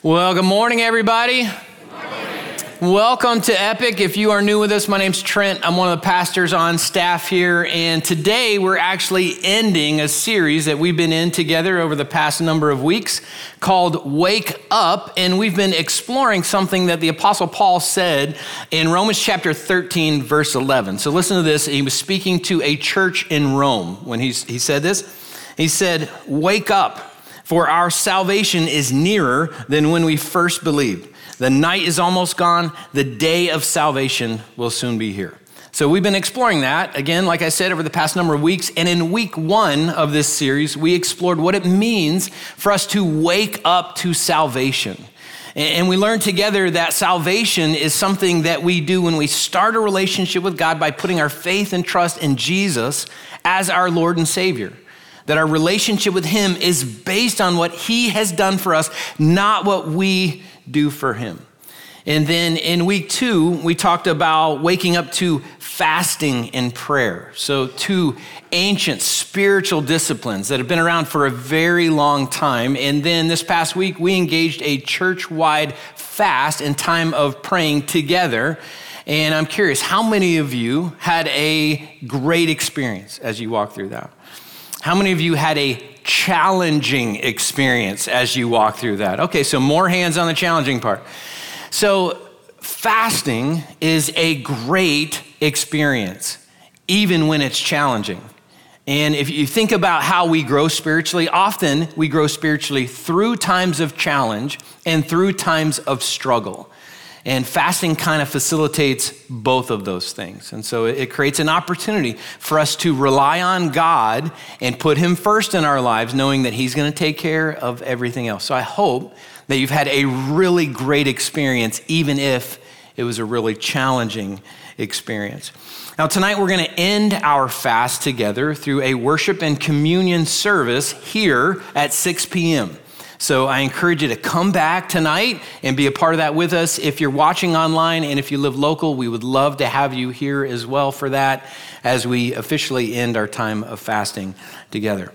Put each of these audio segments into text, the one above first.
Well, good morning, everybody. Welcome to Epic. If you are new with us, my name's Trent. I'm one of the pastors on staff here, and today we're actually ending a series that we've been in together over the past number of weeks called Wake Up, and we've been exploring something that the Apostle Paul said in Romans chapter 13, verse 11. So listen to this. He was speaking to a church in Rome when he, he said this. He said, Wake up, for our salvation is nearer than when we first believed. The night is almost gone. The day of salvation will soon be here. So, we've been exploring that, again, like I said, over the past number of weeks. And in week one of this series, we explored what it means for us to wake up to salvation. And we learned together that salvation is something that we do when we start a relationship with God by putting our faith and trust in Jesus as our Lord and Savior. That our relationship with Him is based on what He has done for us, not what we do for him. And then in week two, we talked about waking up to fasting and prayer. So, two ancient spiritual disciplines that have been around for a very long time. And then this past week, we engaged a church wide fast and time of praying together. And I'm curious, how many of you had a great experience as you walked through that? How many of you had a challenging experience as you walk through that? Okay, so more hands on the challenging part. So, fasting is a great experience, even when it's challenging. And if you think about how we grow spiritually, often we grow spiritually through times of challenge and through times of struggle. And fasting kind of facilitates both of those things. And so it creates an opportunity for us to rely on God and put Him first in our lives, knowing that He's going to take care of everything else. So I hope that you've had a really great experience, even if it was a really challenging experience. Now, tonight we're going to end our fast together through a worship and communion service here at 6 p.m. So I encourage you to come back tonight and be a part of that with us. If you're watching online and if you live local, we would love to have you here as well for that as we officially end our time of fasting together.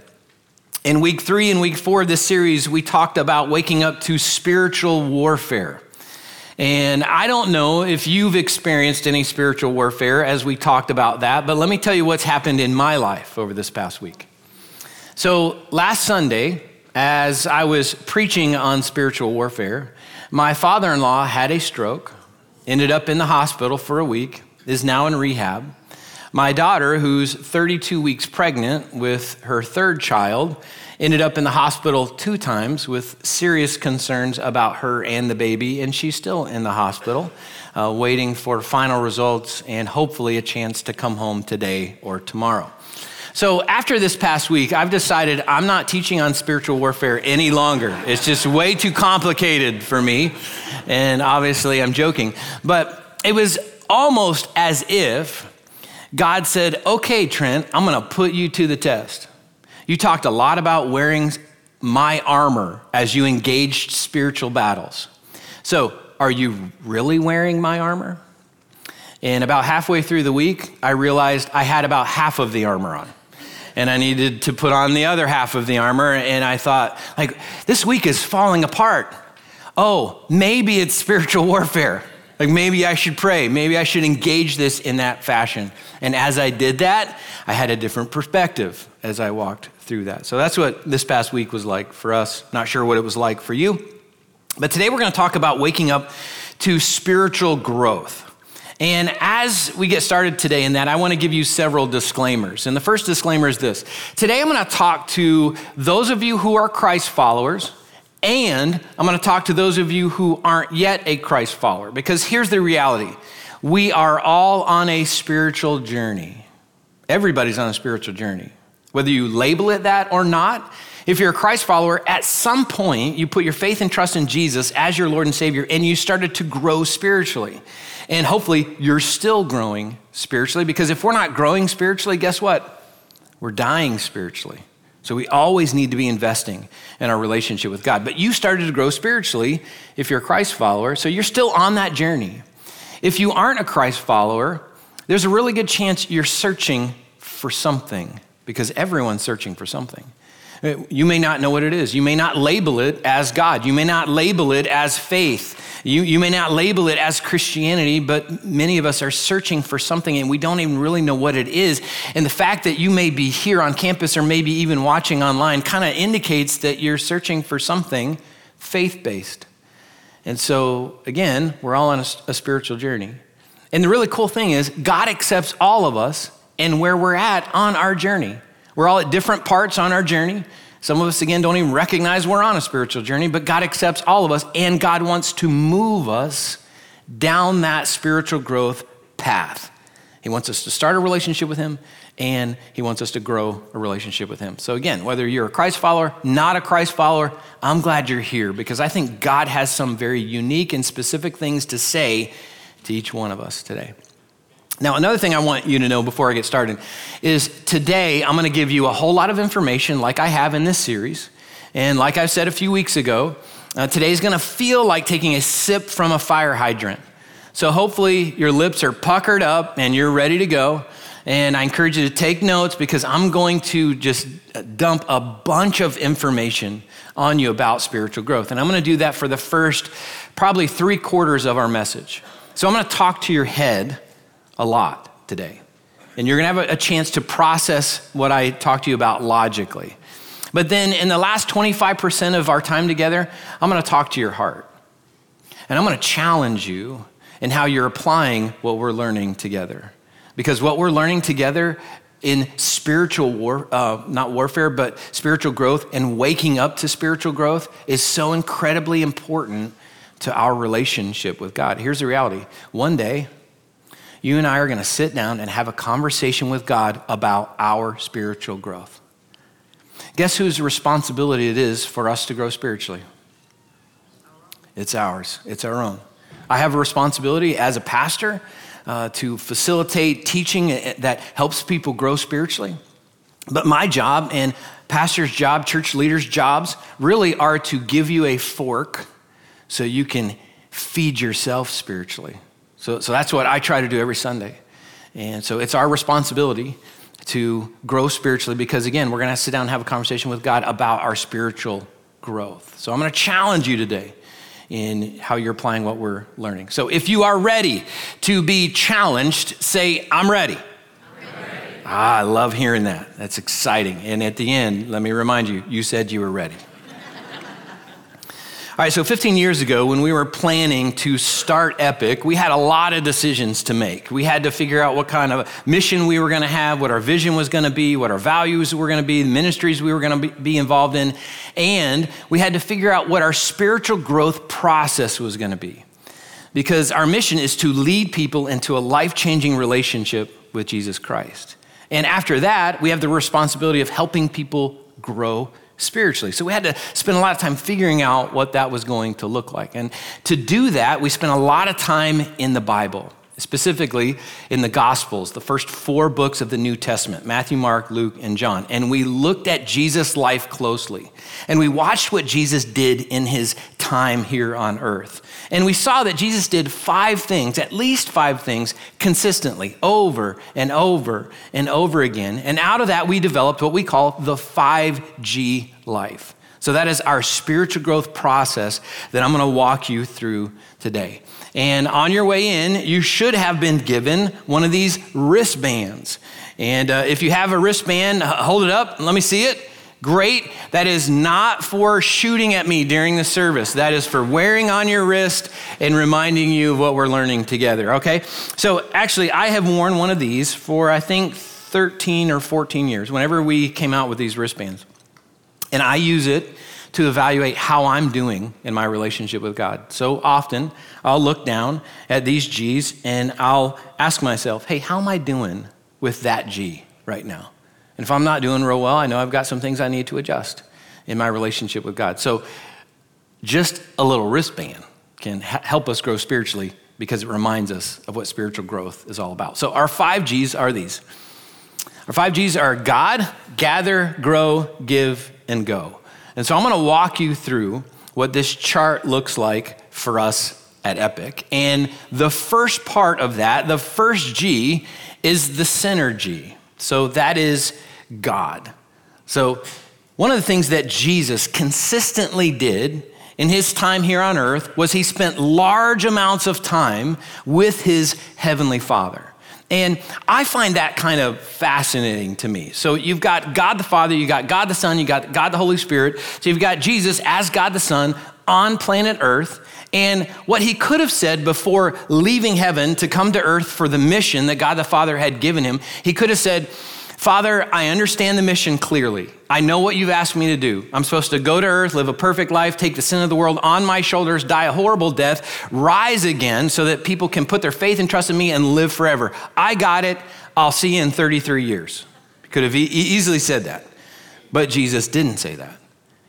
In week three and week four of this series, we talked about waking up to spiritual warfare. And I don't know if you've experienced any spiritual warfare as we talked about that, but let me tell you what's happened in my life over this past week. So last Sunday, as I was preaching on spiritual warfare, my father in law had a stroke, ended up in the hospital for a week, is now in rehab. My daughter, who's 32 weeks pregnant with her third child, ended up in the hospital two times with serious concerns about her and the baby, and she's still in the hospital, uh, waiting for final results and hopefully a chance to come home today or tomorrow. So, after this past week, I've decided I'm not teaching on spiritual warfare any longer. It's just way too complicated for me. And obviously, I'm joking. But it was almost as if God said, Okay, Trent, I'm going to put you to the test. You talked a lot about wearing my armor as you engaged spiritual battles. So, are you really wearing my armor? And about halfway through the week, I realized I had about half of the armor on and I needed to put on the other half of the armor. And I thought, like, this week is falling apart. Oh, maybe it's spiritual warfare. Like, maybe I should pray. Maybe I should engage this in that fashion. And as I did that, I had a different perspective as I walked through that. So that's what this past week was like for us. Not sure what it was like for you. But today we're going to talk about waking up to spiritual growth. And as we get started today in that, I want to give you several disclaimers. And the first disclaimer is this Today I'm going to talk to those of you who are Christ followers, and I'm going to talk to those of you who aren't yet a Christ follower. Because here's the reality we are all on a spiritual journey. Everybody's on a spiritual journey. Whether you label it that or not, if you're a Christ follower, at some point you put your faith and trust in Jesus as your Lord and Savior and you started to grow spiritually. And hopefully, you're still growing spiritually because if we're not growing spiritually, guess what? We're dying spiritually. So we always need to be investing in our relationship with God. But you started to grow spiritually if you're a Christ follower, so you're still on that journey. If you aren't a Christ follower, there's a really good chance you're searching for something because everyone's searching for something. You may not know what it is. You may not label it as God. You may not label it as faith. You, you may not label it as Christianity, but many of us are searching for something and we don't even really know what it is. And the fact that you may be here on campus or maybe even watching online kind of indicates that you're searching for something faith based. And so, again, we're all on a, a spiritual journey. And the really cool thing is, God accepts all of us and where we're at on our journey. We're all at different parts on our journey. Some of us, again, don't even recognize we're on a spiritual journey, but God accepts all of us, and God wants to move us down that spiritual growth path. He wants us to start a relationship with Him, and He wants us to grow a relationship with Him. So, again, whether you're a Christ follower, not a Christ follower, I'm glad you're here because I think God has some very unique and specific things to say to each one of us today. Now, another thing I want you to know before I get started is today I'm going to give you a whole lot of information like I have in this series. And like I said a few weeks ago, uh, today's going to feel like taking a sip from a fire hydrant. So hopefully your lips are puckered up and you're ready to go. And I encourage you to take notes because I'm going to just dump a bunch of information on you about spiritual growth. And I'm going to do that for the first probably three quarters of our message. So I'm going to talk to your head a lot today. And you're going to have a, chance to process what I talked to you about logically. But then in the last 25% of our time together, I'm going to talk to your heart. And I'm going to challenge you in how you're applying what we're learning together. Because what we're learning together in spiritual war, uh, not warfare, but spiritual growth and waking up to spiritual growth is so incredibly important to our relationship with God. Here's the reality one day, you and I are going to sit down and have a conversation with God about our spiritual growth. Guess whose responsibility it is for us to grow spiritually? It's ours, it's our own. I have a responsibility as a pastor uh, to facilitate teaching that helps people grow spiritually. But my job and pastor's job, church leaders' jobs, really are to give you a fork so you can feed yourself spiritually. So, so that's what I try to do every Sunday. And so it's our responsibility to grow spiritually because, again, we're going to sit down and have a conversation with God about our spiritual growth. So I'm going to challenge you today in how you're applying what we're learning. So if you are ready to be challenged, say, I'm ready. Ah, I love hearing that. That's exciting. And at the end, let me remind you, you said you were ready. All right, so 15 years ago, when we were planning to start Epic, we had a lot of decisions to make. We had to figure out what kind of mission we were going to have, what our vision was going to be, what our values were going to be, the ministries we were going to be involved in, and we had to figure out what our spiritual growth process was going to be. Because our mission is to lead people into a life changing relationship with Jesus Christ. And after that, we have the responsibility of helping people grow spiritually. So we had to spend a lot of time figuring out what that was going to look like. And to do that, we spent a lot of time in the Bible, specifically in the Gospels, the first four books of the New Testament Matthew, Mark, Luke, and John. And we looked at Jesus' life closely. And we watched what Jesus did in his time here on earth. And we saw that Jesus did five things, at least five things, consistently, over and over and over again. And out of that, we developed what we call the 5G life. So that is our spiritual growth process that I'm going to walk you through today. And on your way in, you should have been given one of these wristbands. And uh, if you have a wristband, hold it up. Let me see it. Great. That is not for shooting at me during the service. That is for wearing on your wrist and reminding you of what we're learning together, okay? So actually, I have worn one of these for, I think, 13 or 14 years, whenever we came out with these wristbands. And I use it to evaluate how I'm doing in my relationship with God. So often, I'll look down at these G's and I'll ask myself, hey, how am I doing with that G right now? And if I'm not doing real well, I know I've got some things I need to adjust in my relationship with God. So, just a little wristband can ha- help us grow spiritually because it reminds us of what spiritual growth is all about. So, our five G's are these our five G's are God, gather, grow, give, and go. And so, I'm going to walk you through what this chart looks like for us at Epic. And the first part of that, the first G, is the G. So that is God. So One of the things that Jesus consistently did in his time here on earth was he spent large amounts of time with his heavenly Father. And I find that kind of fascinating to me. So you've got God the Father, you've got God the Son, you've got God the Holy Spirit. So you've got Jesus as God the Son on planet Earth. And what he could have said before leaving heaven to come to earth for the mission that God the Father had given him, he could have said, Father, I understand the mission clearly. I know what you've asked me to do. I'm supposed to go to earth, live a perfect life, take the sin of the world on my shoulders, die a horrible death, rise again so that people can put their faith and trust in me and live forever. I got it. I'll see you in 33 years. Could have e- easily said that. But Jesus didn't say that.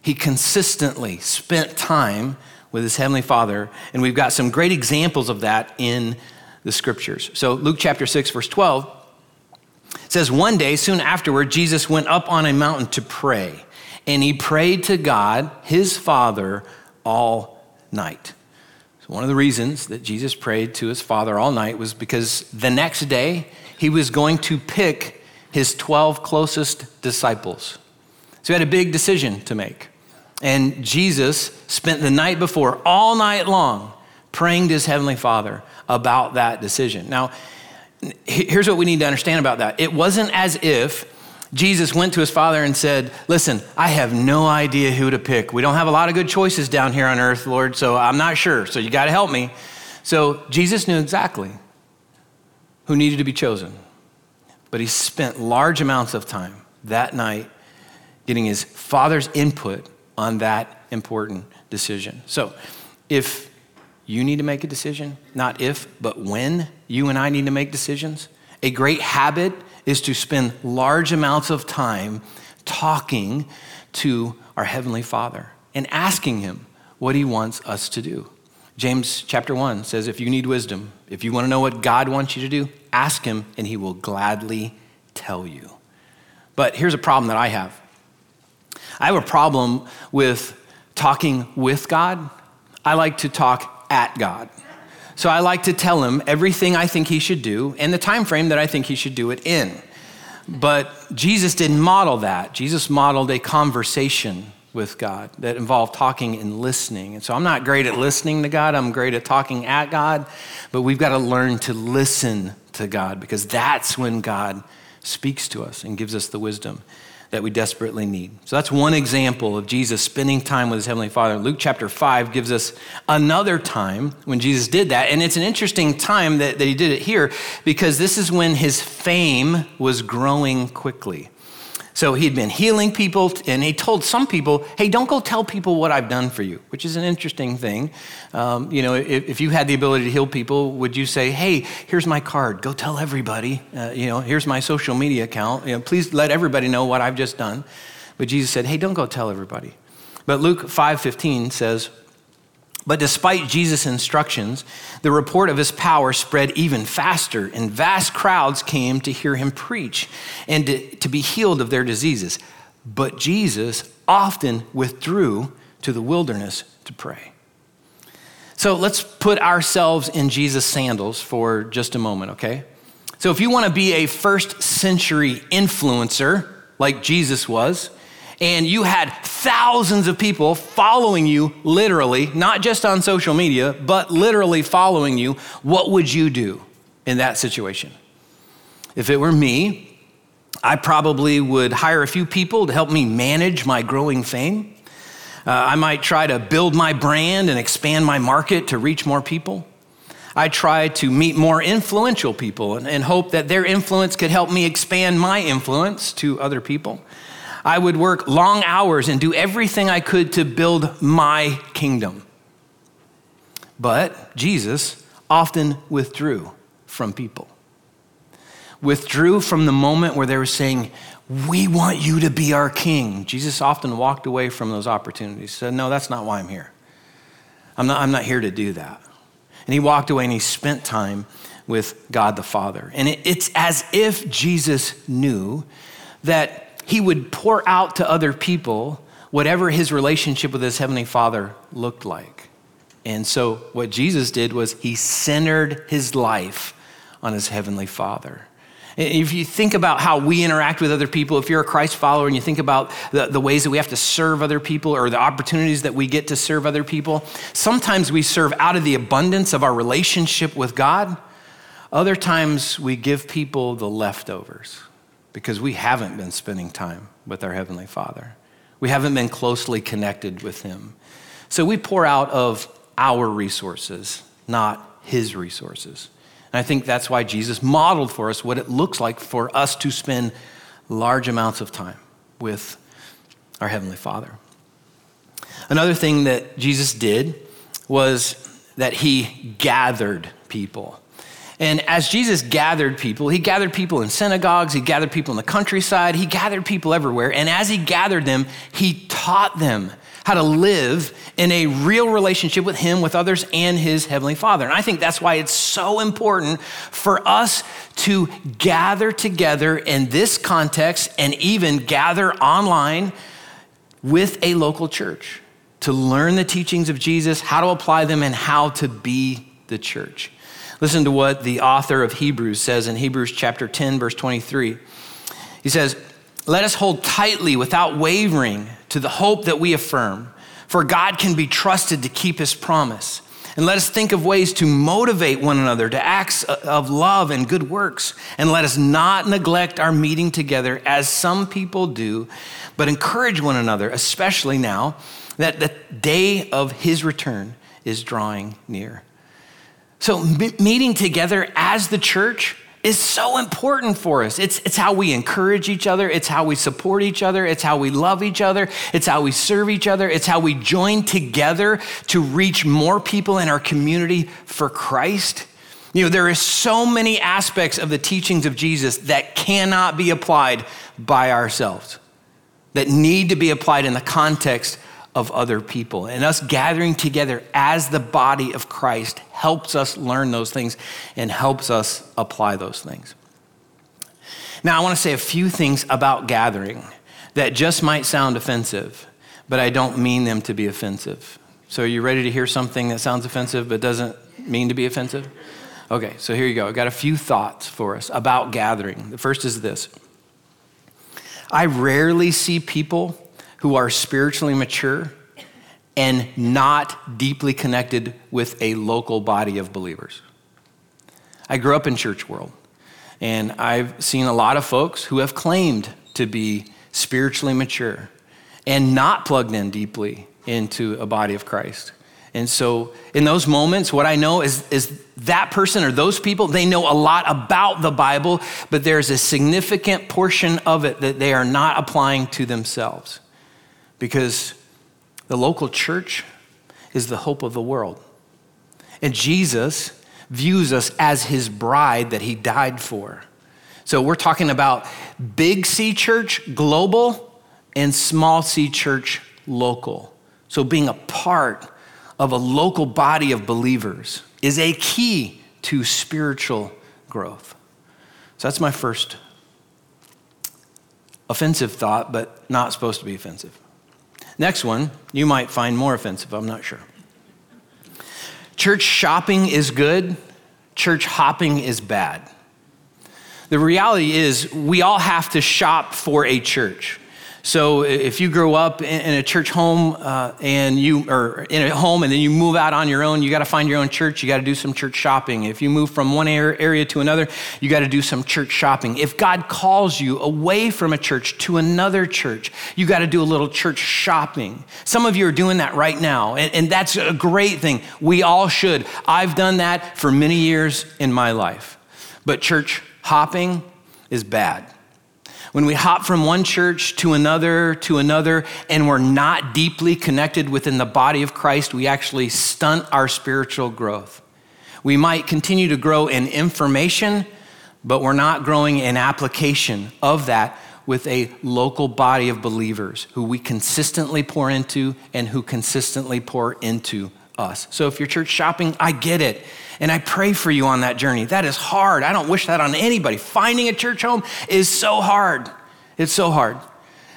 He consistently spent time with his heavenly Father, and we've got some great examples of that in the scriptures. So, Luke chapter 6, verse 12 it says, One day, soon afterward, Jesus went up on a mountain to pray, and he prayed to God, his Father, all night. So one of the reasons that Jesus prayed to his Father all night was because the next day he was going to pick his 12 closest disciples. So he had a big decision to make. And Jesus spent the night before, all night long, praying to his heavenly Father about that decision. Now, here's what we need to understand about that it wasn't as if Jesus went to his father and said, Listen, I have no idea who to pick. We don't have a lot of good choices down here on earth, Lord, so I'm not sure. So you got to help me. So Jesus knew exactly who needed to be chosen. But he spent large amounts of time that night getting his father's input on that important decision. So if you need to make a decision, not if, but when you and I need to make decisions. A great habit is to spend large amounts of time talking to our Heavenly Father and asking Him what He wants us to do. James chapter 1 says, If you need wisdom, if you want to know what God wants you to do, ask Him and He will gladly tell you. But here's a problem that I have I have a problem with talking with God. I like to talk at God. So I like to tell him everything I think he should do and the time frame that I think he should do it in. But Jesus didn't model that. Jesus modeled a conversation with God that involved talking and listening. And so I'm not great at listening to God, I'm great at talking at God, but we've got to learn to listen to God because that's when God speaks to us and gives us the wisdom that we desperately need. So that's one example of Jesus spending time with his Heavenly Father. Luke chapter 5 gives us another time when Jesus did that. And it's an interesting time that, that he did it here because this is when his fame was growing quickly. So he'd been healing people, and he told some people, hey, don't go tell people what I've done for you, which is an interesting thing. Um, you know, if, if, you had the ability to heal people, would you say, hey, here's my card, go tell everybody, uh, you know, here's my social media account, you know, please let everybody know what I've just done. But Jesus said, hey, don't go tell everybody. But Luke 5:15 says, but despite Jesus' instructions, the report of his power spread even faster, and vast crowds came to hear him preach and to, to, be healed of their diseases. But Jesus often withdrew to the wilderness to pray. So let's put ourselves in Jesus' sandals for just a moment, okay? So if you want to be a first century influencer like Jesus was, and you had thousands of people following you literally, not just on social media, but literally following you, what would you do in that situation? If it were me, I probably would hire a few people to help me manage my growing fame. Uh, I might try to build my brand and expand my market to reach more people. I try to meet more influential people and, and hope that their influence could help me expand my influence to other people. I would work long hours and do everything I could to build my kingdom. But Jesus often withdrew from people. Withdrew from the moment where they were saying, We want you to be our king. Jesus often walked away from those opportunities, said, No, that's not why I'm here. I'm not, I'm not here to do that. And he walked away and he spent time with God the Father. And it, it's as if Jesus knew that he would pour out to other people whatever his relationship with his heavenly father looked like. And so, what Jesus did was he centered his life on his heavenly father. If you think about how we interact with other people, if you're a Christ follower and you think about the, the, ways that we have to serve other people or the opportunities that we get to serve other people, sometimes we serve out of the abundance of our relationship with God. Other times we give people the leftovers because we haven't been spending time with our Heavenly Father. We haven't been closely connected with Him. So we pour out of our resources, not His resources. And I think that's why Jesus modeled for us what it looks like for us to spend large amounts of time with our Heavenly Father. Another thing that Jesus did was that he gathered people. And as Jesus gathered people, he gathered people in synagogues, he gathered people in the countryside, he gathered people everywhere. And as he gathered them, he taught them how to live in a real relationship with Him, with others, and His Heavenly Father. And I think that's why it's so important for us to gather together in this context and even gather online with a local church to learn the teachings of Jesus, how to apply them, and how to be the church. Listen to what the author of Hebrews says in Hebrews chapter 10, verse 23. He says, Let us hold tightly without wavering to the hope that we affirm, for God can be trusted to keep his promise. And let us think of ways to motivate one another to acts of love and good works. And let us not neglect our meeting together as some people do, but encourage one another, especially now that the day of his return is drawing near. So, meeting together as the church is so important for us. It's, it's how we encourage each other, it's how we support each other, it's how we love each other, it's how we serve each other, it's how we join together to reach more people in our community for Christ. You know, there are so many aspects of the teachings of Jesus that cannot be applied by ourselves, that need to be applied in the context of other people. And us gathering together as the body of Christ helps us learn those things and helps us apply those things. Now, I want to say a few things about gathering that just might sound offensive, but I don't mean them to be offensive. So, are you ready to hear something that sounds offensive but doesn't mean to be offensive? Okay, so here you go. I've got a few thoughts for us about gathering. The first is this I rarely see people who are spiritually mature and not deeply connected with a local body of believers. I grew up in church world, and I've seen a lot of folks who have claimed to be spiritually mature and not plugged in deeply into a body of Christ. And so, in those moments, what I know is, is that person or those people, they know a lot about the Bible, but there's a significant portion of it that they are not applying to themselves because the local church is the hope of the world. And Jesus views us as his bride that he died for. So we're talking about big C church, global, and small c church, local. So being a part of a local body of believers is a key to spiritual growth. So that's my first offensive thought, but not supposed to be offensive. Next one, you might find more offensive, I'm not sure. Church shopping is good, church hopping is bad. The reality is, we all have to shop for a church. So if you grow up in a church home uh, and you or in a home and then you move out on your own, you got to find your own church. You got to do some church shopping. If you move from one area to another, you got to do some church shopping. If God calls you away from a church to another church, you got to do a little church shopping. Some of you are doing that right now, and, and that's a great thing. We all should. I've done that for many years in my life. But church hopping is bad when we hop from one church to another to another and we're not deeply connected within the body of Christ, we actually stunt our spiritual growth. We might continue to grow in information, but we're not growing in application of that with a local body of believers who we consistently pour into and who consistently pour into us. So if you're church shopping, I get it. And I pray for you on that journey. That is hard. I don't wish that on anybody. Finding a church home is so hard. It's so hard.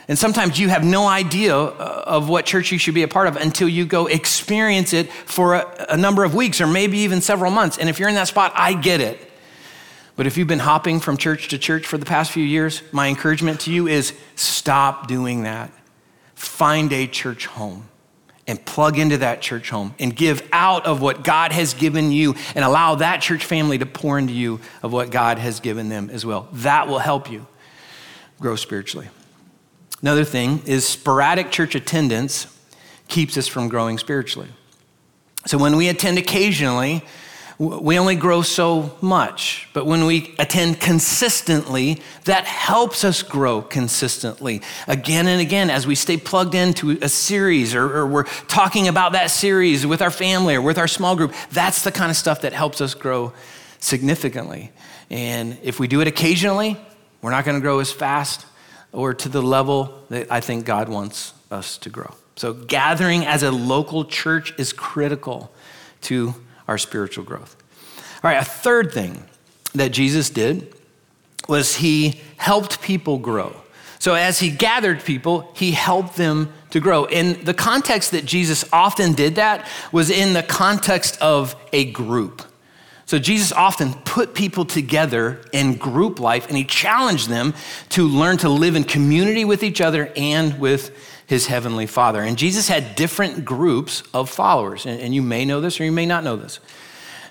And sometimes you have no idea uh, of what church you should be a part of until you go experience it for a, a number of weeks or maybe even several months. And if you're in that spot, I get it. But if you've been hopping from church to church for the past few years, my encouragement to you is stop doing that. Find a church home and plug into that church home and give out of what God has given you and allow that church family to pour into you of what God has given them as well. That will help you grow spiritually. Another thing is sporadic church attendance keeps us from growing spiritually. So when we attend occasionally, we only grow so much, but when we attend consistently, that helps us grow consistently again and again as we stay plugged into a series or, or, we're talking about that series with our family or with our small group. That's the kind of stuff that helps us grow significantly. And if we do it occasionally, we're not going to grow as fast or to the level that I think God wants us to grow. So, gathering as a local church is critical to our spiritual growth. All right, a third thing that Jesus did was he helped people grow. So as he gathered people, he helped them to grow. And the context that Jesus often did that was in the context of a group. So Jesus often put people together in group life and he challenged them to learn to live in community with each other and with his heavenly Father. And Jesus had different groups of followers. And you may know this or you may not know this.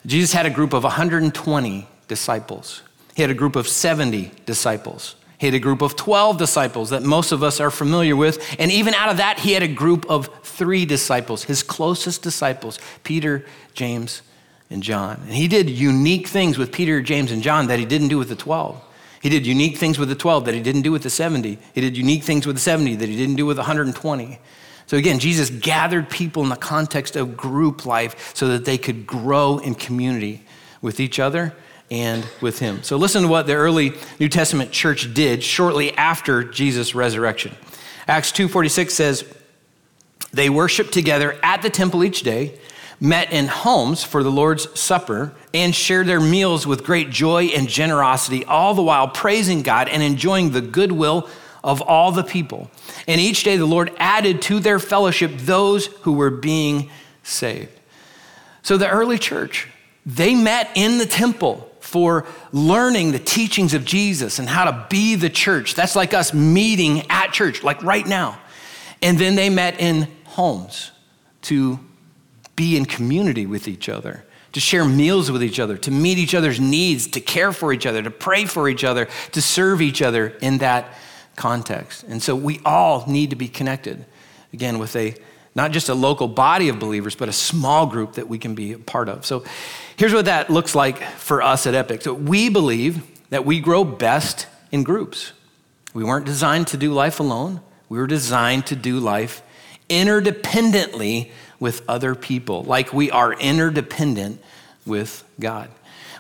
Jesus had a group of 120 disciples, he had a group of 70 disciples. He had a group of 12 disciples that most of us are familiar with. And even out of that, he had a group of three disciples, his closest disciples, Peter, James, and John. And he did unique things with Peter, James, and John that he didn't do with the 12. He did unique things with the 12 that he didn't do with the 70. He did unique things with the 70 that he didn't do with the 120. So again, Jesus gathered people in the context of group life so that they could grow in community with each other and with him. So listen to what the early New Testament church did shortly after Jesus' resurrection. Acts 2:46 says, "They worshiped together at the temple each day, met in homes for the Lord's supper, and shared their meals with great joy and generosity, all the while praising God and enjoying the goodwill of all the people. And each day the Lord added to their fellowship those who were being saved. So the early church, they met in the temple for learning the teachings of Jesus and how to be the church. That's like us meeting at church, like right now. And then they met in homes to be in community with each other, to share meals with each other, to meet each other's needs, to care for each other, to pray for each other, to serve each other in that context. And so we all need to be connected, again, with a not just a local body of believers, but a small group that we can be a part of. So here's what that looks like for us at Epic. So we believe that we grow best in groups. We weren't designed to do life alone, we were designed to do life interdependently with other people, like we are interdependent with God.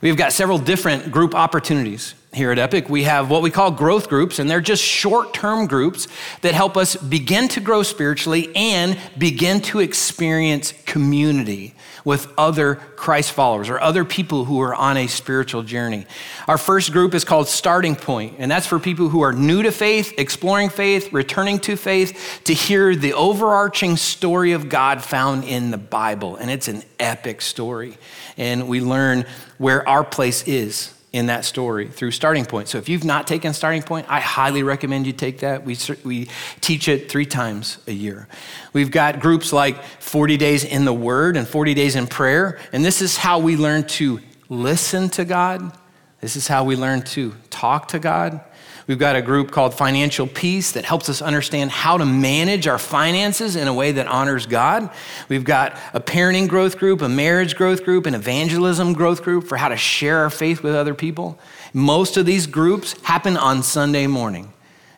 We've got several different group opportunities here at Epic, we have what we call growth groups, and they're just short term groups that help us begin to grow spiritually and begin to experience community with other Christ followers or other people who are on a spiritual journey. Our first group is called Starting Point, and that's for people who are new to faith, exploring faith, returning to faith, to hear the overarching story of God found in the Bible. And it's an epic story. And we learn where our place is in that story through Starting Point. So if you've not taken Starting Point, I highly recommend you take that. We, we teach it three times a year. We've got groups like 40 Days in the Word and 40 Days in Prayer. And this is how we learn to listen to God. This is how we learn to talk to God. We've got a group called Financial Peace that helps us understand how to manage our finances in a way that honors God. We've got a parenting growth group, a marriage growth group, an evangelism growth group for how to share our faith with other people. Most of these groups happen on Sunday morning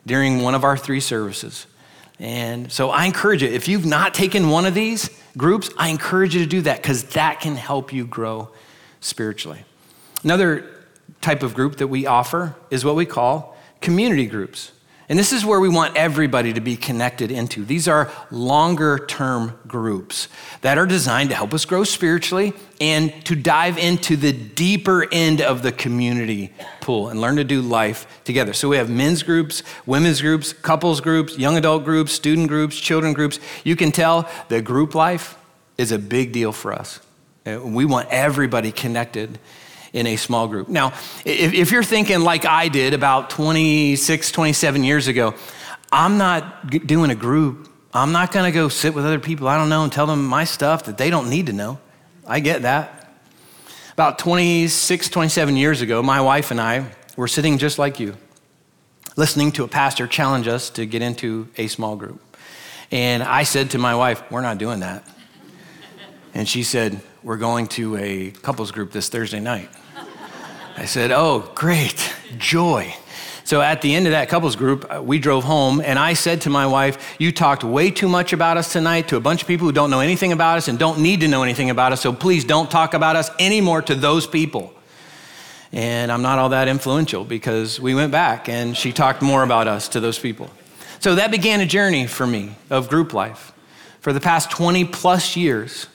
during one of our three services. And so I encourage you, if you've not taken one of these groups, I encourage you to do that because that can help you grow spiritually. Another type of group that we offer is what we call community groups. And this is where we want everybody to be connected into. These are longer term groups that are designed to help us grow spiritually and to dive into the deeper end of the community pool and learn to do life together. So we have men's groups, women's groups, couples groups, young adult groups, student groups, children groups. You can tell that group life is a big deal for us. Uh, we want everybody connected in a small group. Now, if, if you're thinking like I did about 26, 27 years ago, I'm not doing a group. I'm not going to go sit with other people I don't know and tell them my stuff that they don't need to know. I get that. About 26, 27 years ago, my wife and I were sitting just like you, listening to a pastor challenge us to get into a small group. And I said to my wife, We're not doing that. And she said, We're going to a couples group this Thursday night. I said, Oh, great, joy. So at the end of that couples group, uh, we drove home, and I said to my wife, You talked way too much about us tonight to a bunch of people who don't know anything about us and don't need to know anything about us, so please don't talk about us anymore to those people. And I'm not all that influential because we went back and she talked more about us to those people. So that began a journey for me of group life. For the past 20 plus years,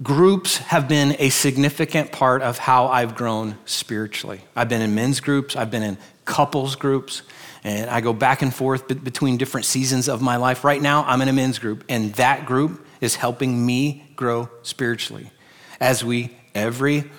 groups have been a significant part of how I've grown spiritually. I've been in men's groups, I've been in couples groups, and I go back and forth between different seasons of my life. Right now, I'm in a men's group, and that group is helping me grow spiritually. As we, every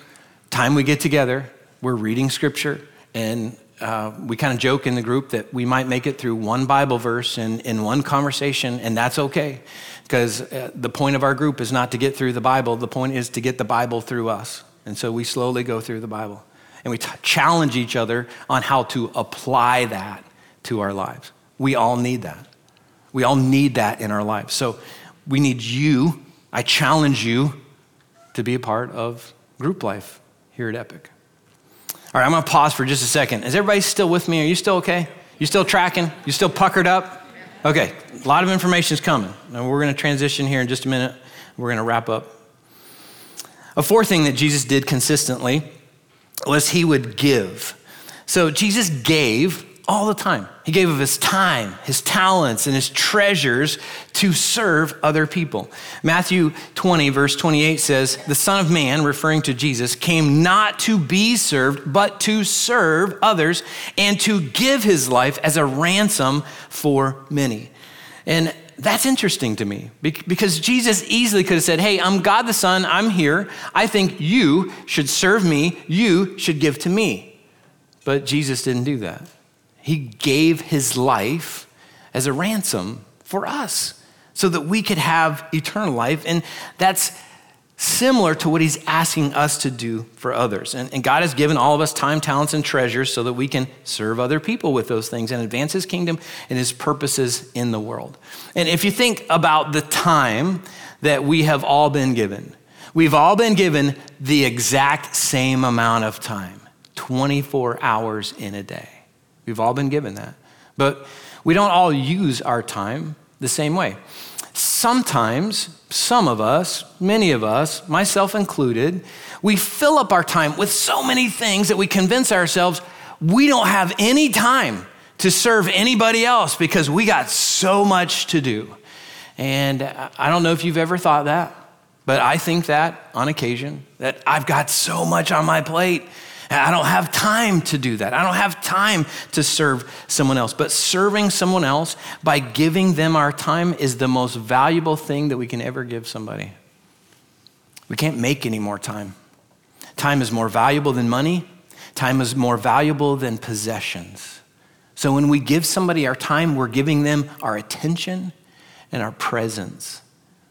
time we get together, we're reading scripture, and uh, we kind of joke in the group that we might make it through one Bible verse in, in one conversation, and that's okay. Because uh, the point of our group is not to get through the Bible, the point is to get the Bible through us. And so we slowly go through the Bible and we t- challenge each other on how to apply that to our lives. We all need that. We all need that in our lives. So we need you. I challenge you to be a part of group life here at Epic. All right, I'm going to pause for just a second. Is everybody still with me? Are you still okay? You still tracking? You still puckered up? Okay, a lot of information is coming. We're going to transition here in just a minute. We're going to wrap up. A fourth thing that Jesus did consistently was he would give. So Jesus gave all the time. He gave of his time, his talents, and his treasures to serve other people. Matthew 20, verse 28 says, The Son of Man, referring to Jesus, came not to be served, but to serve others and to give his life as a ransom for many. And that's interesting to me because Jesus easily could have said, Hey, I'm God the Son, I'm here. I think you should serve me, you should give to me. But Jesus didn't do that. He gave his life as a ransom for us so that we could have eternal life. And that's similar to what he's asking us to do for others. And, and, God has given all of us time, talents, and treasures so that we can serve other people with those things and advance his kingdom and his purposes in the world. And if you think about the time that we have all been given, we've all been given the exact same amount of time 24 hours in a day. We've all been given that. But we don't all use our time the same way. Sometimes, some of us, many of us, myself included, we fill up our time with so many things that we convince ourselves we don't have any time to serve anybody else because we got so much to do. And I don't know if you've ever thought that, but I think that on occasion, that I've got so much on my plate I don't have time to do that. I don't have time to serve someone else. But serving someone else by giving them our time is the most valuable thing that we can ever give somebody. We can't make any more time. Time is more valuable than money, time is more valuable than possessions. So when we give somebody our time, we're giving them our attention and our presence.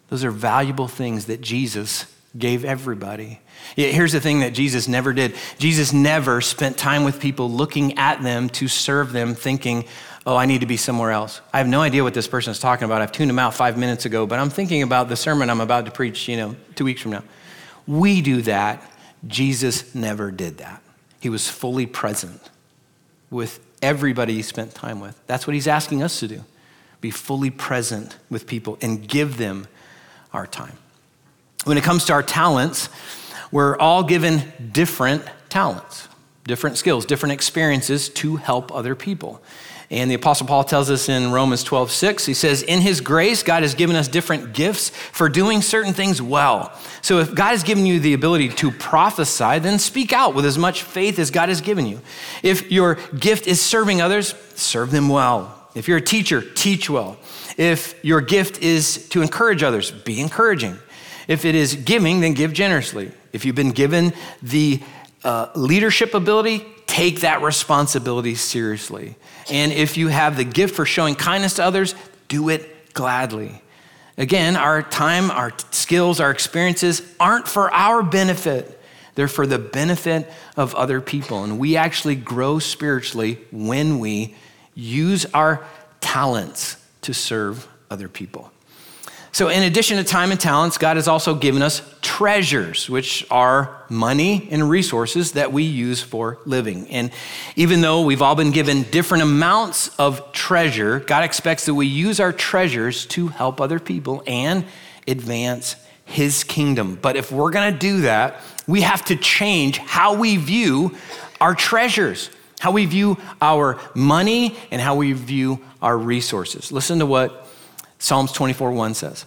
Those are valuable things that Jesus gave everybody. Here's the thing that Jesus never did Jesus never spent time with people looking at them to serve them, thinking, oh, I need to be somewhere else. I have no idea what this person is talking about. I've tuned him out five minutes ago, but I'm thinking about the sermon I'm about to preach, you know, two weeks from now. We do that. Jesus never did that. He was fully present with everybody he spent time with. That's what he's asking us to do be fully present with people and give them our time. When it comes to our talents, we're all given different talents, different skills, different experiences to help other people. And the Apostle Paul tells us in Romans 12, 6, he says, In his grace, God has given us different gifts for doing certain things well. So if God has given you the ability to prophesy, then speak out with as much faith as God has given you. If your gift is serving others, serve them well. If you're a teacher, teach well. If your gift is to encourage others, be encouraging. If it is giving, then give generously. If you've been given the uh, leadership ability, take that responsibility seriously. And if you have the gift for showing kindness to others, do it gladly. Again, our time, our skills, our experiences aren't for our benefit. They're for the benefit of other people. And we actually grow spiritually when we use our talents to serve other people. So, in addition to time and talents, God has also given us treasures, which are money and resources that we use for living. And even though we've all been given different amounts of treasure, God expects that we use our treasures to help other people and advance His kingdom. But if we're gonna do that, we have to change how we view our treasures, how we view our money, and how we view our resources. Listen to what Psalms 24 1 says.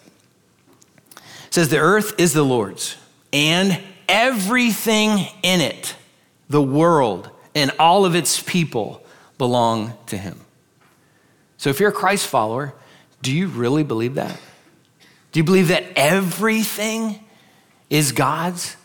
It says, The earth is the Lord's and everything in it, the world and all of its people belong to him. So if you're a Christ follower, do you really believe that? Do you believe that everything is God's?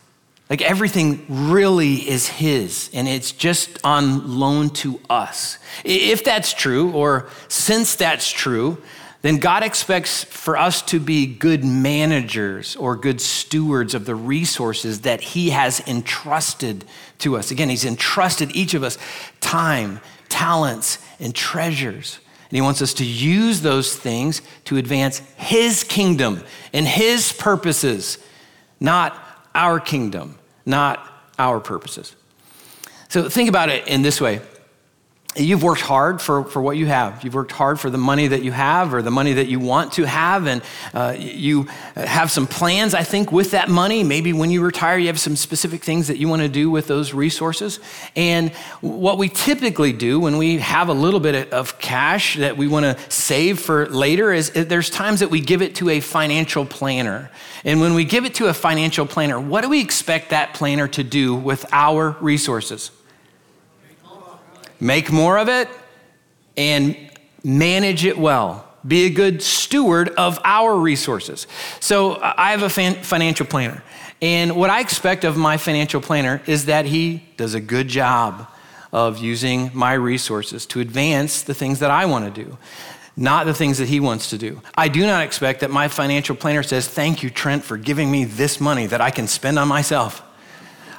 Like everything really is His, and it's just on loan to us. If that's true, or since that's true, then God expects for us to be good managers or good stewards of the resources that He has entrusted to us. Again, He's entrusted each of us time, talents, and treasures. And He wants us to use those things to advance His kingdom and His purposes, not our kingdom, not our purposes. So think about it in this way you've worked hard for, for what you have. You've worked hard for the money that you have or the money that you want to have. And uh, you have some plans, I think, with that money. Maybe when you retire, you have some specific things that you want to do with those resources. And what we typically do when we have a little bit of cash that we want to save for later is there's times that we give it to a financial planner. And when we give it to a financial planner, what do we expect that planner to do with our resources? Make more of it and manage it well. Be a good steward of our resources. So I have a financial planner. And what I expect of my financial planner is that he does a good job of using my resources to advance the things that I want to do, not the things that he wants to do. I do not expect that my financial planner says, Thank you, Trent, for giving me this money that I can spend on myself.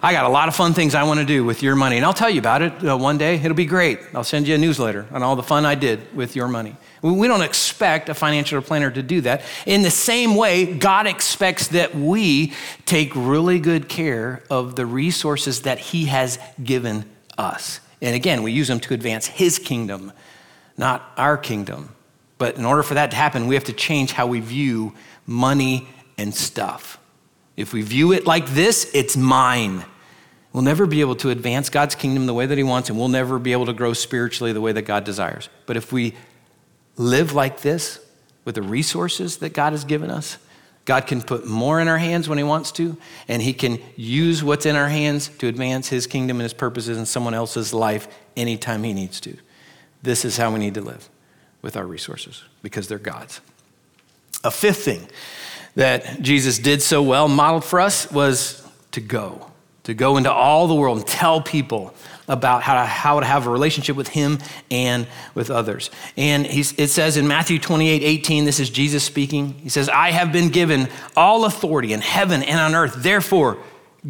I got a lot of fun things I want to do with your money. And I'll tell you about it uh, one day. It'll be great. I'll send you a newsletter on all the fun I did with your money. We don't expect a financial planner to do that. In the same way, God expects that we take really good care of the resources that He has given us. And again, we use them to advance His kingdom, not our kingdom. But in order for that to happen, we have to change how we view money and stuff. If we view it like this, it's mine. We'll never be able to advance God's kingdom the way that He wants, and we'll never be able to grow spiritually the way that God desires. But if we live like this with the resources that God has given us, God can put more in our hands when He wants to, and He can use what's in our hands to advance His kingdom and His purposes in someone else's life anytime He needs to. This is how we need to live with our resources because they're God's. A fifth thing that Jesus did so well, modeled for us, was to go to go into all the world and tell people about how to, how to have a relationship with him and with others. And it says in Matthew 28 18, this is Jesus speaking. He says, I have been given all authority in heaven and on earth. Therefore,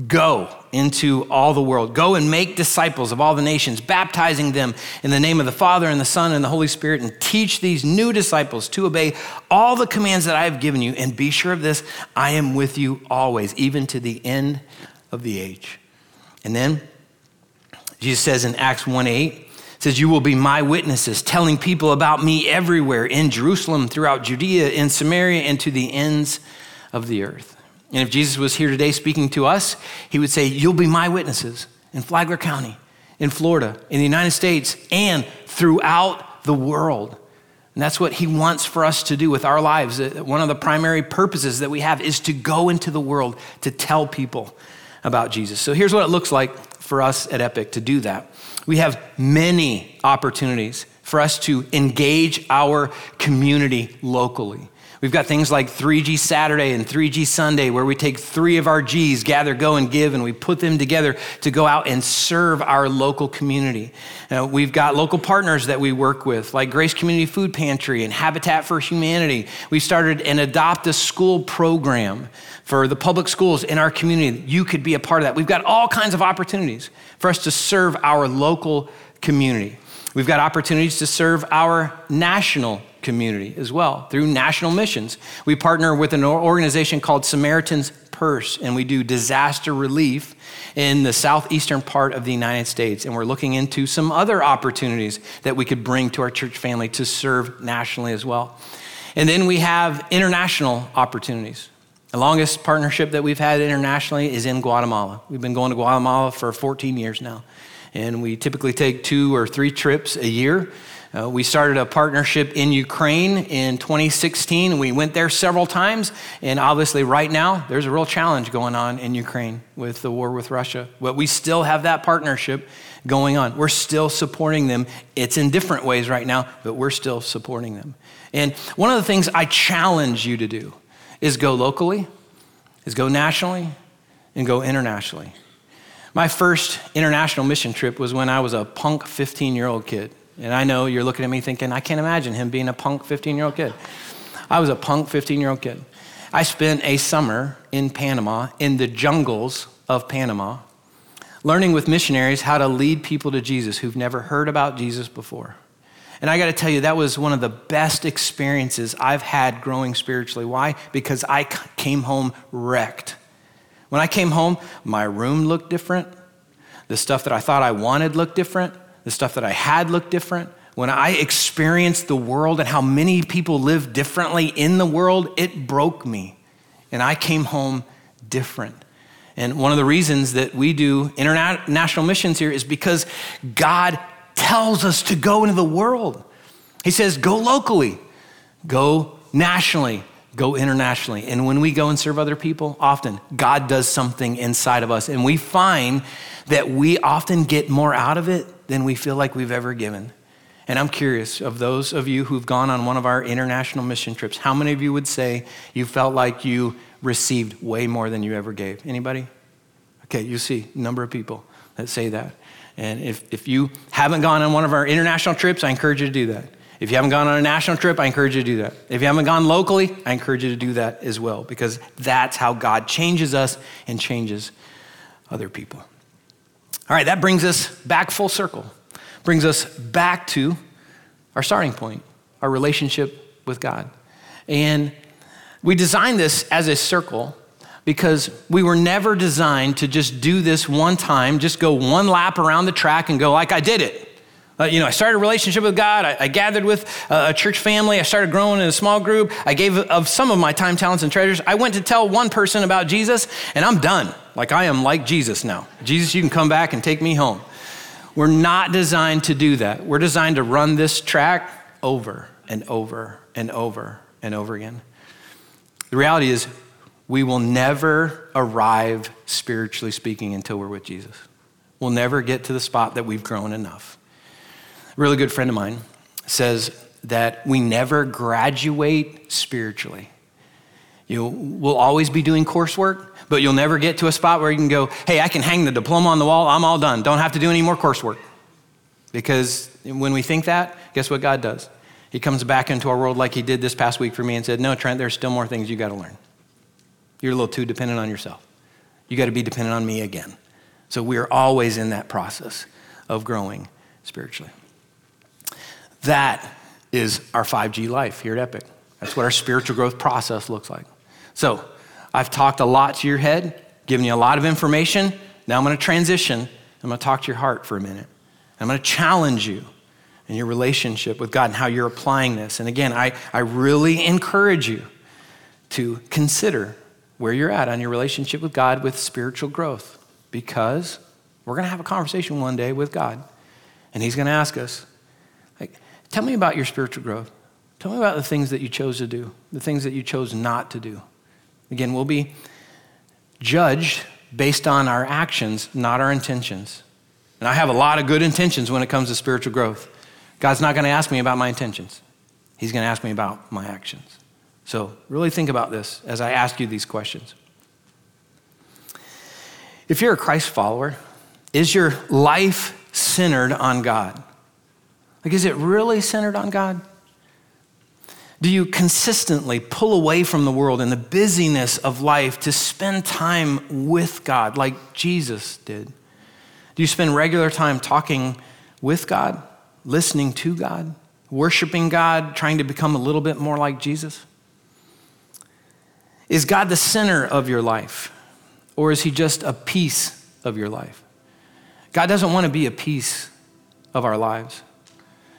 go into all the world. Go and make disciples of all the nations, baptizing them in the name of the Father and the Son and the Holy Spirit, and teach these new disciples to obey all the commands that I have given you. And be sure of this I am with you always, even to the end of the age. And then Jesus says in Acts 1 8, says, You will be my witnesses, telling people about me everywhere in Jerusalem, throughout Judea, in Samaria, and to the ends of the earth. And if Jesus was here today speaking to us, he would say, You'll be my witnesses in Flagler County, in Florida, in the United States, and throughout the world. And that's what he wants for us to do with our lives. Uh, one of the primary purposes that we have is to go into the world to tell people about Jesus. So here's what it looks like for us at Epic to do that. We have many opportunities for us to engage our community locally. We've got things like 3G Saturday and 3G Sunday, where we take three of our G's, gather, go, and give, and we put them together to go out and serve our local community. Uh, we've got local partners that we work with, like Grace Community Food Pantry and Habitat for Humanity. We started an Adopt a School program for the public schools in our community. You could be a part of that. We've got all kinds of opportunities for us to serve our local community. We've got opportunities to serve our national community as well through national missions. We partner with an organization called Samaritan's Purse, and we do disaster relief in the southeastern part of the United States. And we're looking into some other opportunities that we could bring to our church family to serve nationally as well. And then we have international opportunities. The longest partnership that we've had internationally is in Guatemala. We've been going to Guatemala for 14 years now. And we typically take two or three trips a year uh, we started a partnership in Ukraine in 2016. We went there several times, and obviously, right now, there's a real challenge going on in Ukraine with the war with Russia. But we still have that partnership going on. We're still supporting them. It's in different ways right now, but we're still supporting them. And one of the things I challenge you to do is go locally, is go nationally, and go internationally. My first international mission trip was when I was a punk 15 year old kid. And I know you're looking at me thinking, I can't imagine him being a punk 15 year old kid. I was a punk 15 year old kid. I spent a summer in Panama, in the jungles of Panama, learning with missionaries how to lead people to Jesus who've never heard about Jesus before. And I got to tell you, that was one of the best experiences I've had growing spiritually. Why? Because I came home wrecked. When I came home, my room looked different. The stuff that I thought I wanted looked different the stuff that I had looked different. When I experienced the world and how many people live differently in the world, it broke me. And I came home different. And one of the reasons that we do international missions here is because God tells us to go into the world. He says, go locally, go nationally, go internationally. And when we go and serve other people, often God does something inside of us. And we find that we often get more out of it than we feel like we've ever given. And I'm curious of those of you who've gone on one of our international mission trips, how many of you would say you felt like you received way more than you ever gave? Anybody? Okay, you see a number of people that say that. And if, if you haven't gone on one of our international trips, I encourage you to do that. If you haven't gone on a national trip, I encourage you to do that. If you haven't gone locally, I encourage you to do that as well, because that's how God changes us and changes other people. All right, that brings us back full circle, brings us back to our starting point, our relationship with God. And we designed this as a circle because we were never designed to just do this one time, just go one lap around the track and go, like I did it. Uh, you know, I started a relationship with God. I, I gathered with uh, a church family. I started growing in a small group. I gave of some of my time, talents, and treasures. I went to tell one person about Jesus, and I'm done. Like I am like Jesus now. Jesus, you can come back and take me home. We're not designed to do that. We're designed to run this track over and over and over and over again. The reality is, we will never arrive, spiritually speaking, until we're with Jesus. We'll never get to the spot that we've grown enough. A really good friend of mine says that we never graduate spiritually. You will always be doing coursework, but you'll never get to a spot where you can go, hey, I can hang the diploma on the wall, I'm all done. Don't have to do any more coursework. Because when we think that, guess what God does? He comes back into our world like he did this past week for me and said, No, Trent, there's still more things you got to learn. You're a little too dependent on yourself. You got to be dependent on me again. So we're always in that process of growing spiritually. That is our 5G life here at Epic. That's what our spiritual growth process looks like. So, I've talked a lot to your head, given you a lot of information. Now I'm going to transition. I'm going to talk to your heart for a minute. I'm going to challenge you in your relationship with God and how you're applying this. And again, I, I really encourage you to consider where you're at on your relationship with God with spiritual growth because we're going to have a conversation one day with God. And He's going to ask us, like, Tell me about your spiritual growth. Tell me about the things that you chose to do, the things that you chose not to do. Again, we'll be judged based on our actions, not our intentions. And I have a lot of good intentions when it comes to spiritual growth. God's not going to ask me about my intentions, He's going to ask me about my actions. So, really think about this as I ask you these questions. If you're a Christ follower, is your life centered on God? Like, is it really centered on God? Do you consistently pull away from the world and the busyness of life to spend time with God like Jesus did? Do you spend regular time talking with God, listening to God, worshiping God, trying to become a little bit more like Jesus? Is God the center of your life, or is He just a piece of your life? God doesn't want to be a piece of our lives.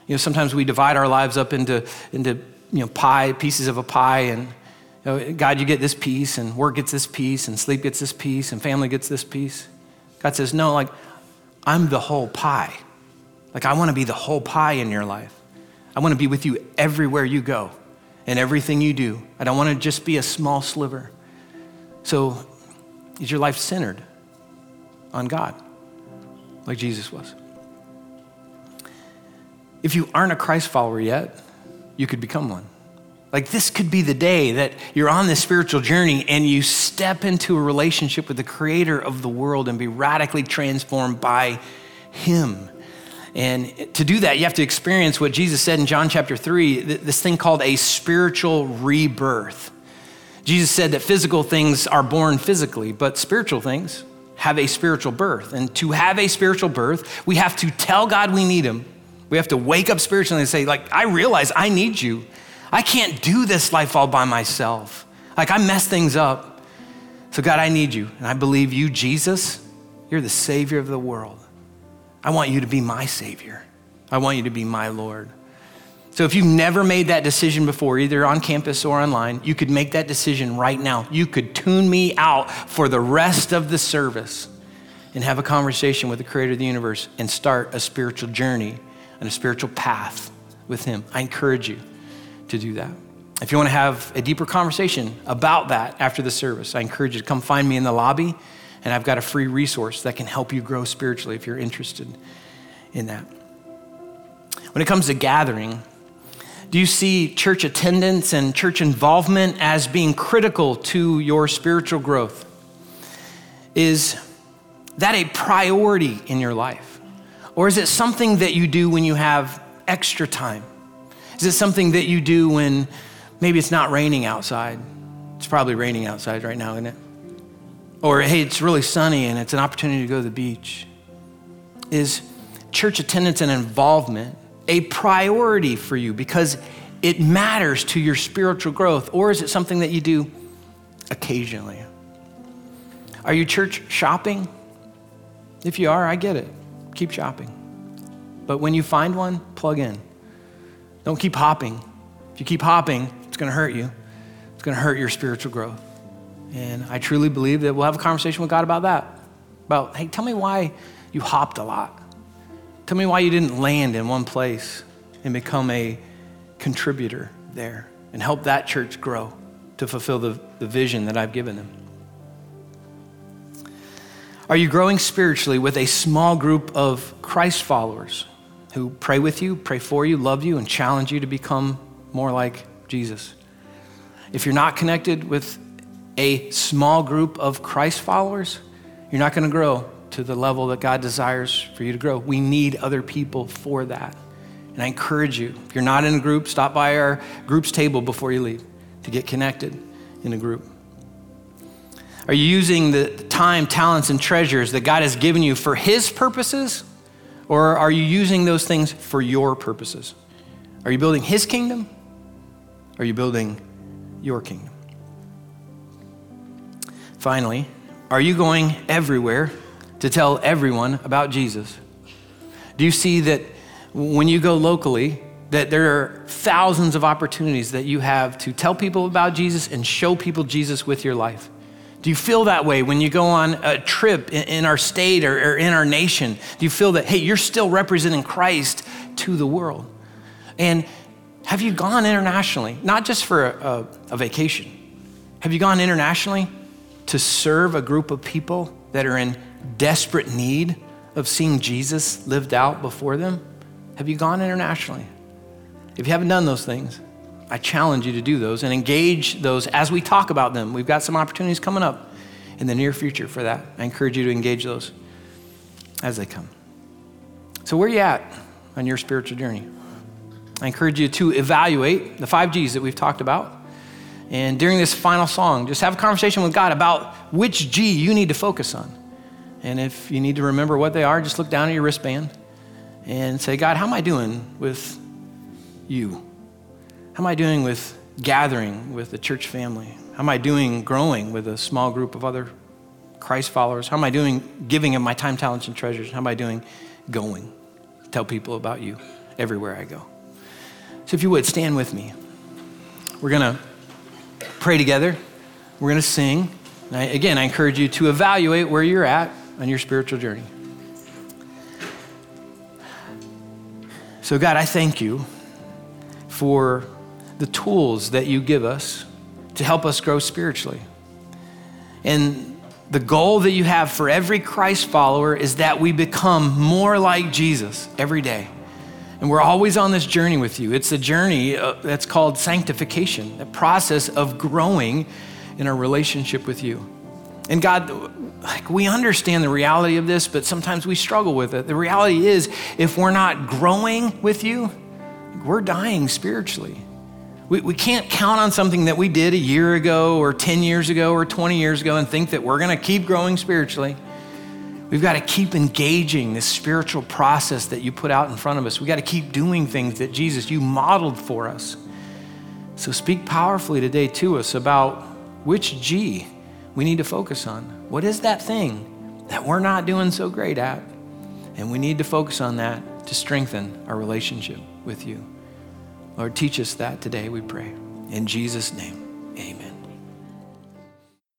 You know, sometimes we divide our lives up into, into you know, pie, pieces of a pie, and you know, God, you get this piece, and work gets this piece, and sleep gets this piece, and family gets this piece. God says, no, like, I'm the whole pie. Like, I want to be the whole pie in your life. I want to be with you everywhere you go and everything you do. I don't want to just be a small sliver. So, is your life centered on God like Jesus was? If you aren't a Christ follower yet, you could become one. Like, this could be the day that you're on this spiritual journey and you step into a relationship with the creator of the world and be radically transformed by him. And to do that, you have to experience what Jesus said in John chapter 3 this thing called a spiritual rebirth. Jesus said that physical things are born physically, but spiritual things have a spiritual birth. And to have a spiritual birth, we have to tell God we need Him we have to wake up spiritually and say, like, I realize I need you. I can't do this life all by myself. Like, I mess things up. So, God, I need you. And I believe you, Jesus, you're the Savior of the world. I want you to be my Savior. I want you to be my Lord. So, if you've never made that decision before, either on campus or online, you could make that decision right now. You could tune me out for the rest of the service and have a conversation with the creator of the universe and start a spiritual journey and a spiritual path with Him. I encourage you to do that. If you want to have a deeper conversation about that after the service, I encourage you to come find me in the lobby, and I've got a free resource that can help you grow spiritually if you're interested in that. When it comes to gathering, do you see church attendance and church involvement as being critical to your spiritual growth? Is that a priority in your life? Or is it something that you do when you have extra time? Is it something that you do when maybe it's not raining outside? It's probably raining outside right now, isn't it? Or hey, it's really sunny and it's an opportunity to go to the beach. Is church attendance and involvement a priority for you because it matters to your spiritual growth? Or is it something that you do occasionally? Are you church shopping? If you are, I get it keep shopping. But when you find one, plug in. Don't keep hopping. If you keep hopping, it's going to hurt you. It's going to hurt your spiritual growth. And I truly believe that we'll have a conversation with God about that. About, hey, tell me why you hopped a lot. Tell me why you didn't land in one place and become a contributor there and help that church grow to fulfill the, the vision that I've given them. Are you growing spiritually with a small group of Christ followers who pray with you, pray for you, love you, and challenge you to become more like Jesus? If you're not connected with a small group of Christ followers, you're not going to grow to the level that God desires for you to grow. We need other people for that. And I encourage you, if you're not in a group, stop by our group's table before you leave to get connected in a group. Are you using the time, talents, and treasures that God has given you for His purposes? Or are you using those things for your purposes? Are you building His kingdom? Are you building your kingdom? Finally, are you going everywhere to tell everyone about Jesus? Do you see that when you go locally, that there are thousands of opportunities that you have to tell people about Jesus and show people Jesus with your life? Do you feel that way when you go on a trip in our state or in our nation? Do you feel that, hey, you're still representing Christ to the world? And have you gone internationally, not just for a, a, vacation? Have you gone internationally to serve a group of people that are in desperate need of seeing Jesus lived out before them? Have you gone internationally? If you haven't done those things, I challenge you to do those and engage those as we talk about them. We've got some opportunities coming up in the near future for that. I encourage you to engage those as they come. So, where are you at on your spiritual journey? I encourage you to evaluate the five G's that we've talked about. And during this final song, just have a conversation with God about which G you need to focus on. And if you need to remember what they are, just look down at your wristband and say, God, how am I doing with you? How am I doing with gathering with the church family? How am I doing growing with a small group of other Christ followers? How am I doing giving of my time, talents, and treasures? How am I doing going? Tell people about you everywhere I go. So if you would, stand with me. We're going to pray together. We're going to sing. I, again, I encourage you to evaluate where you're at on your spiritual journey. So, God, I thank you for the tools that you give us to help us grow spiritually. And the goal that you have for every Christ follower is that we become more like Jesus every day. And we're always on this journey with you. It's a journey uh, that's called sanctification, the process of growing in our relationship with you. And God, like we understand the reality of this, but sometimes we struggle with it. The reality is, if we're not growing with you, we're dying spiritually. We, we can't count on something that we did a year ago or 10 years ago or 20 years ago and think that we're going to keep growing spiritually. We've got to keep engaging this spiritual process that you put out in front of us. We've got to keep doing things that Jesus, you modeled for us. So speak powerfully today to us about which G we need to focus on. What is that thing that we're not doing so great at? And we need to focus on that to strengthen our relationship with you. Lord, teach us that today, we pray. In Jesus' name, amen.